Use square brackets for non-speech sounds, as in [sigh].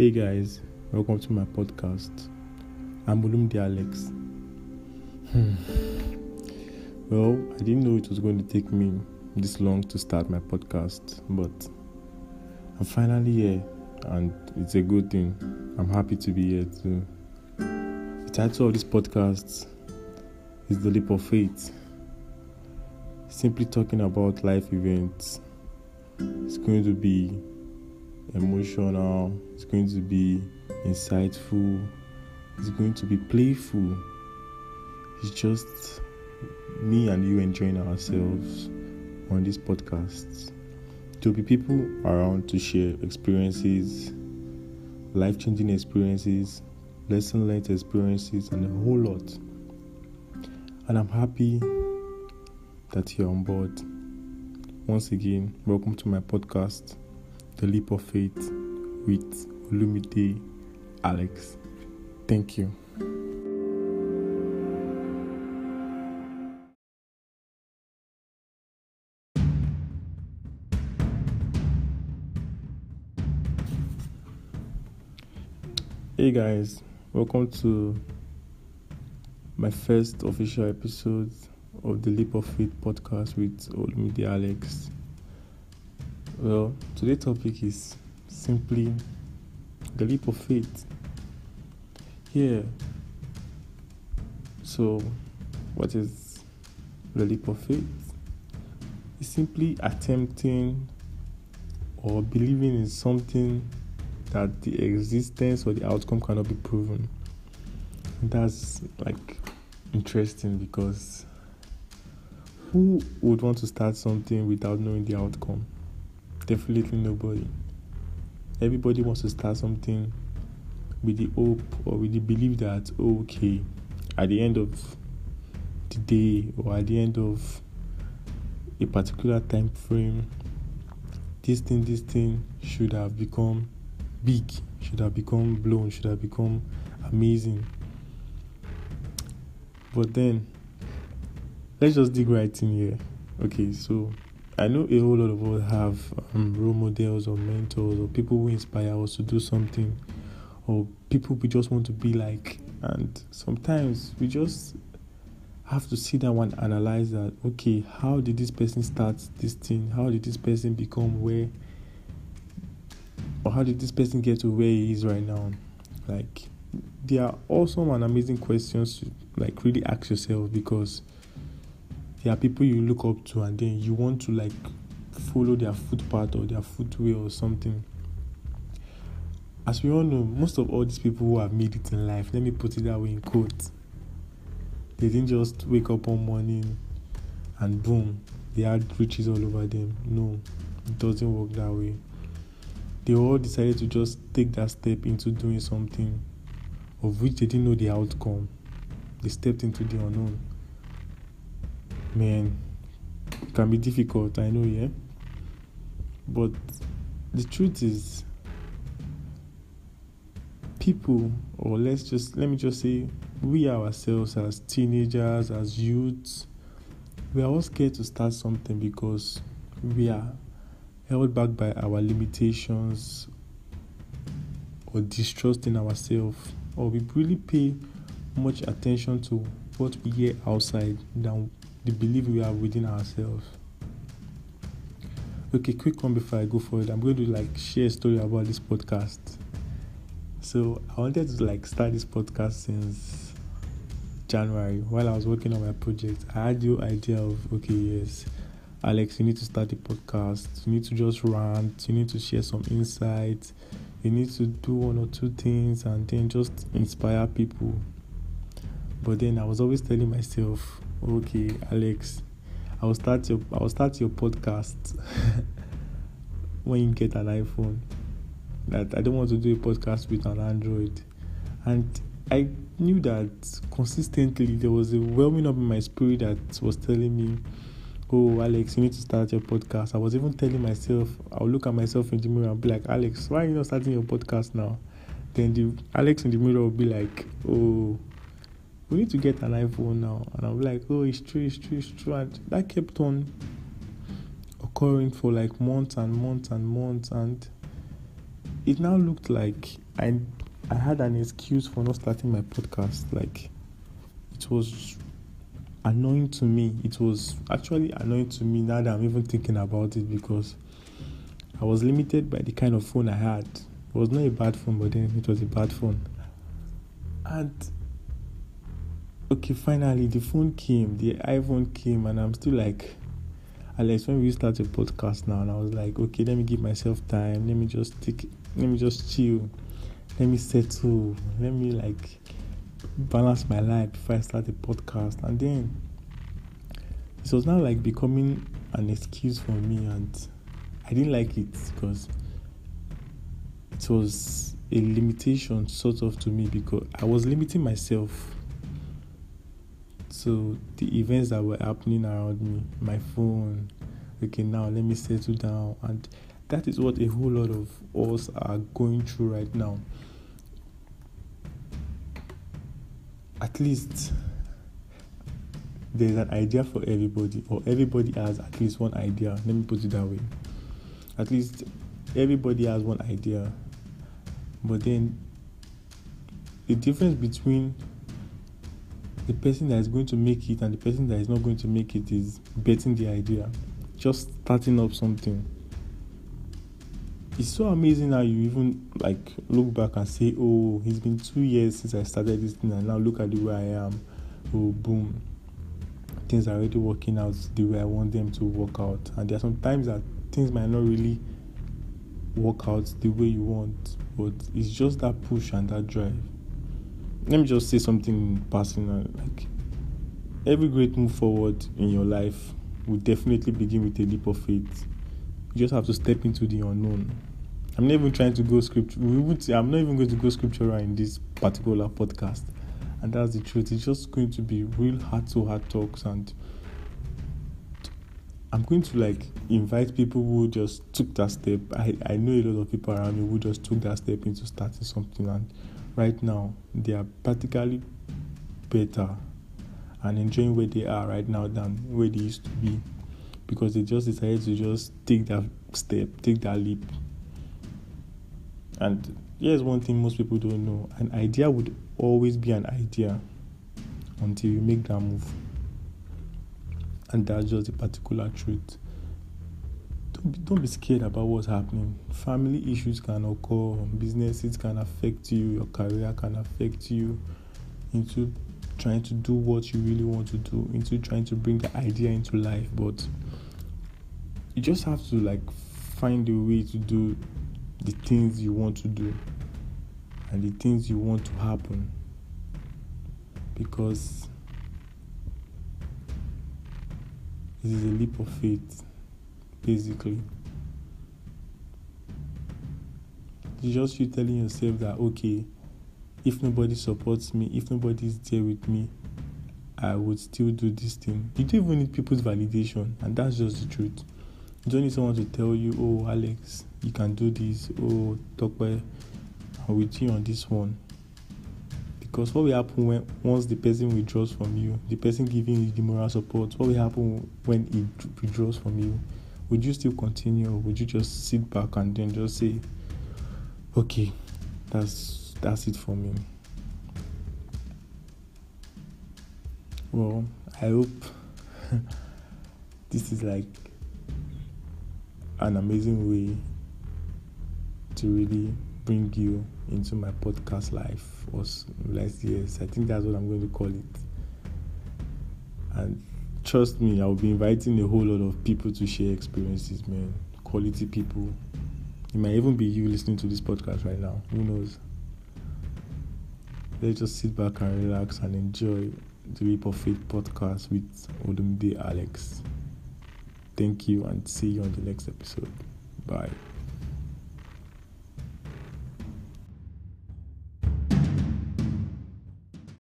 Hey guys, welcome to my podcast. I'm Olumide Alex. Hmm. Well, I didn't know it was going to take me this long to start my podcast, but I'm finally here and it's a good thing. I'm happy to be here too. The title of this podcast is The Leap of Faith. Simply talking about life events. It's going to be emotional, it's going to be insightful, it's going to be playful. It's just me and you enjoying ourselves on this podcast. There'll be people around to share experiences, life changing experiences, lesson learned experiences, and a whole lot. And I'm happy that you're on board. Once again, welcome to my podcast. The Leap of Faith with Olumide Alex. Thank you. Hey guys, welcome to my first official episode of the Leap of Faith podcast with Olumide Alex. Well, today's topic is simply the leap of faith. Yeah. So, what is the leap of faith? It's simply attempting or believing in something that the existence or the outcome cannot be proven. And that's like interesting because who would want to start something without knowing the outcome? Definitely nobody. Everybody wants to start something with the hope or with the belief that, oh, okay, at the end of the day or at the end of a particular time frame, this thing, this thing should have become big, should have become blown, should have become amazing. But then, let's just dig right in here. Okay, so I know a whole lot of us have um, role models or mentors or people who inspire us to do something or people we just want to be like. And sometimes we just have to sit down and analyze that okay, how did this person start this thing? How did this person become where or how did this person get to where he is right now? Like, there are awesome and amazing questions to like really ask yourself because there are people you look up to and then you want to like follow their footpath or their footway or something. As we all know most of all these people who have made it in life let me put it that way in quotes they didn't just wake up one morning and boom they had riches all over them. No it doesn't work that way. They all decided to just take that step into doing something of which they didn't know the outcome. They stepped into the unknown man, it can be difficult, I know, yeah. But the truth is, people, or let's just let me just say, we ourselves as teenagers, as youths, we are all scared to start something because we are held back by our limitations or distrust in ourselves, or we really pay much attention to what we hear outside than the belief we have within ourselves. Okay, quick one before I go forward. I'm going to like share a story about this podcast. So I wanted to like start this podcast since January while I was working on my project. I had the idea of okay, yes, Alex, you need to start a podcast. You need to just rant. You need to share some insights. You need to do one or two things and then just inspire people. But then I was always telling myself, okay, Alex, I will start your I will start your podcast [laughs] when you get an iPhone. That I don't want to do a podcast with an Android. And I knew that consistently there was a whelming up in my spirit that was telling me, Oh, Alex, you need to start your podcast. I was even telling myself, I'll look at myself in the mirror and be like, Alex, why are you not starting your podcast now? Then the Alex in the mirror will be like, Oh, we need to get an iPhone now. And I'm like, oh, it's true, it's true, it's true. And that kept on occurring for like months and months and months. And it now looked like I I had an excuse for not starting my podcast. Like it was annoying to me. It was actually annoying to me now that I'm even thinking about it because I was limited by the kind of phone I had. It was not a bad phone, but then it was a bad phone. And okay, finally the phone came, the iPhone came, and I'm still like, Alex, when we start a podcast now, and I was like, okay, let me give myself time, let me just take, let me just chill, let me settle, let me like balance my life before I start a podcast. And then it was now like becoming an excuse for me, and I didn't like it because it was a limitation sort of to me because I was limiting myself to the events that were happening around me, my phone. Okay, now let me settle down, and that is what a whole lot of us are going through right now. At least there's an idea for everybody, or everybody has at least one idea. Let me put it that way. At least everybody has one idea, but then the difference between the person that is going to make it and the person that is not going to make it is betting the idea, just starting up something. It's so amazing how you even like look back and say, "Oh, it's been two years since I started this thing, and now look at the way I am." Oh, boom! Things are already working out the way I want them to work out, and there are some times that things might not really work out the way you want, but it's just that push and that drive let me just say something personal. Like every great move forward in your life will definitely begin with a leap of faith. You just have to step into the unknown. I'm not even trying to go script. I'm not even going to go scriptural in this particular podcast, and that's the truth. It's just going to be real heart to heart talks, and I'm going to like invite people who just took that step. I I know a lot of people around me who just took that step into starting something and right now they are practically better and enjoying where they are right now than where they used to be because they just decided to just take that step, take that leap. And here's one thing most people don't know an idea would always be an idea until you make that move. And that's just a particular truth don't be, scared about what's happening. Family issues can occur, businesses can affect you, your career can affect you into trying to do what you really want to do, into trying to bring the idea into life. But you just have to like find a way to do the things you want to do and the things you want to happen because this is a leap of faith basically. It's just you telling yourself that, okay, if nobody supports me, if nobody is there with me, I would still do this thing. You don't even need people's validation, and that's just the truth. You don't need someone to tell you, oh, Alex, you can do this. Oh, Tokwe, I'm with you on this one. Because what will happen when once the person withdraws from you, the person giving you the moral support, what will happen when he withdraws from you? Would you still continue or would you just sit back and then just say okay that's that's it for me well i hope [laughs] this is like an amazing way to really bring you into my podcast life or last years i think that's what i'm going to call it. And trust me, I'll be inviting a whole lot of people to share experiences, man. Quality people. It might even be you listening to this podcast right now. Who knows? Let's just sit back and relax and enjoy the Leap of Faith podcast with Olumide Alex. Thank you and see you on the next episode. Bye.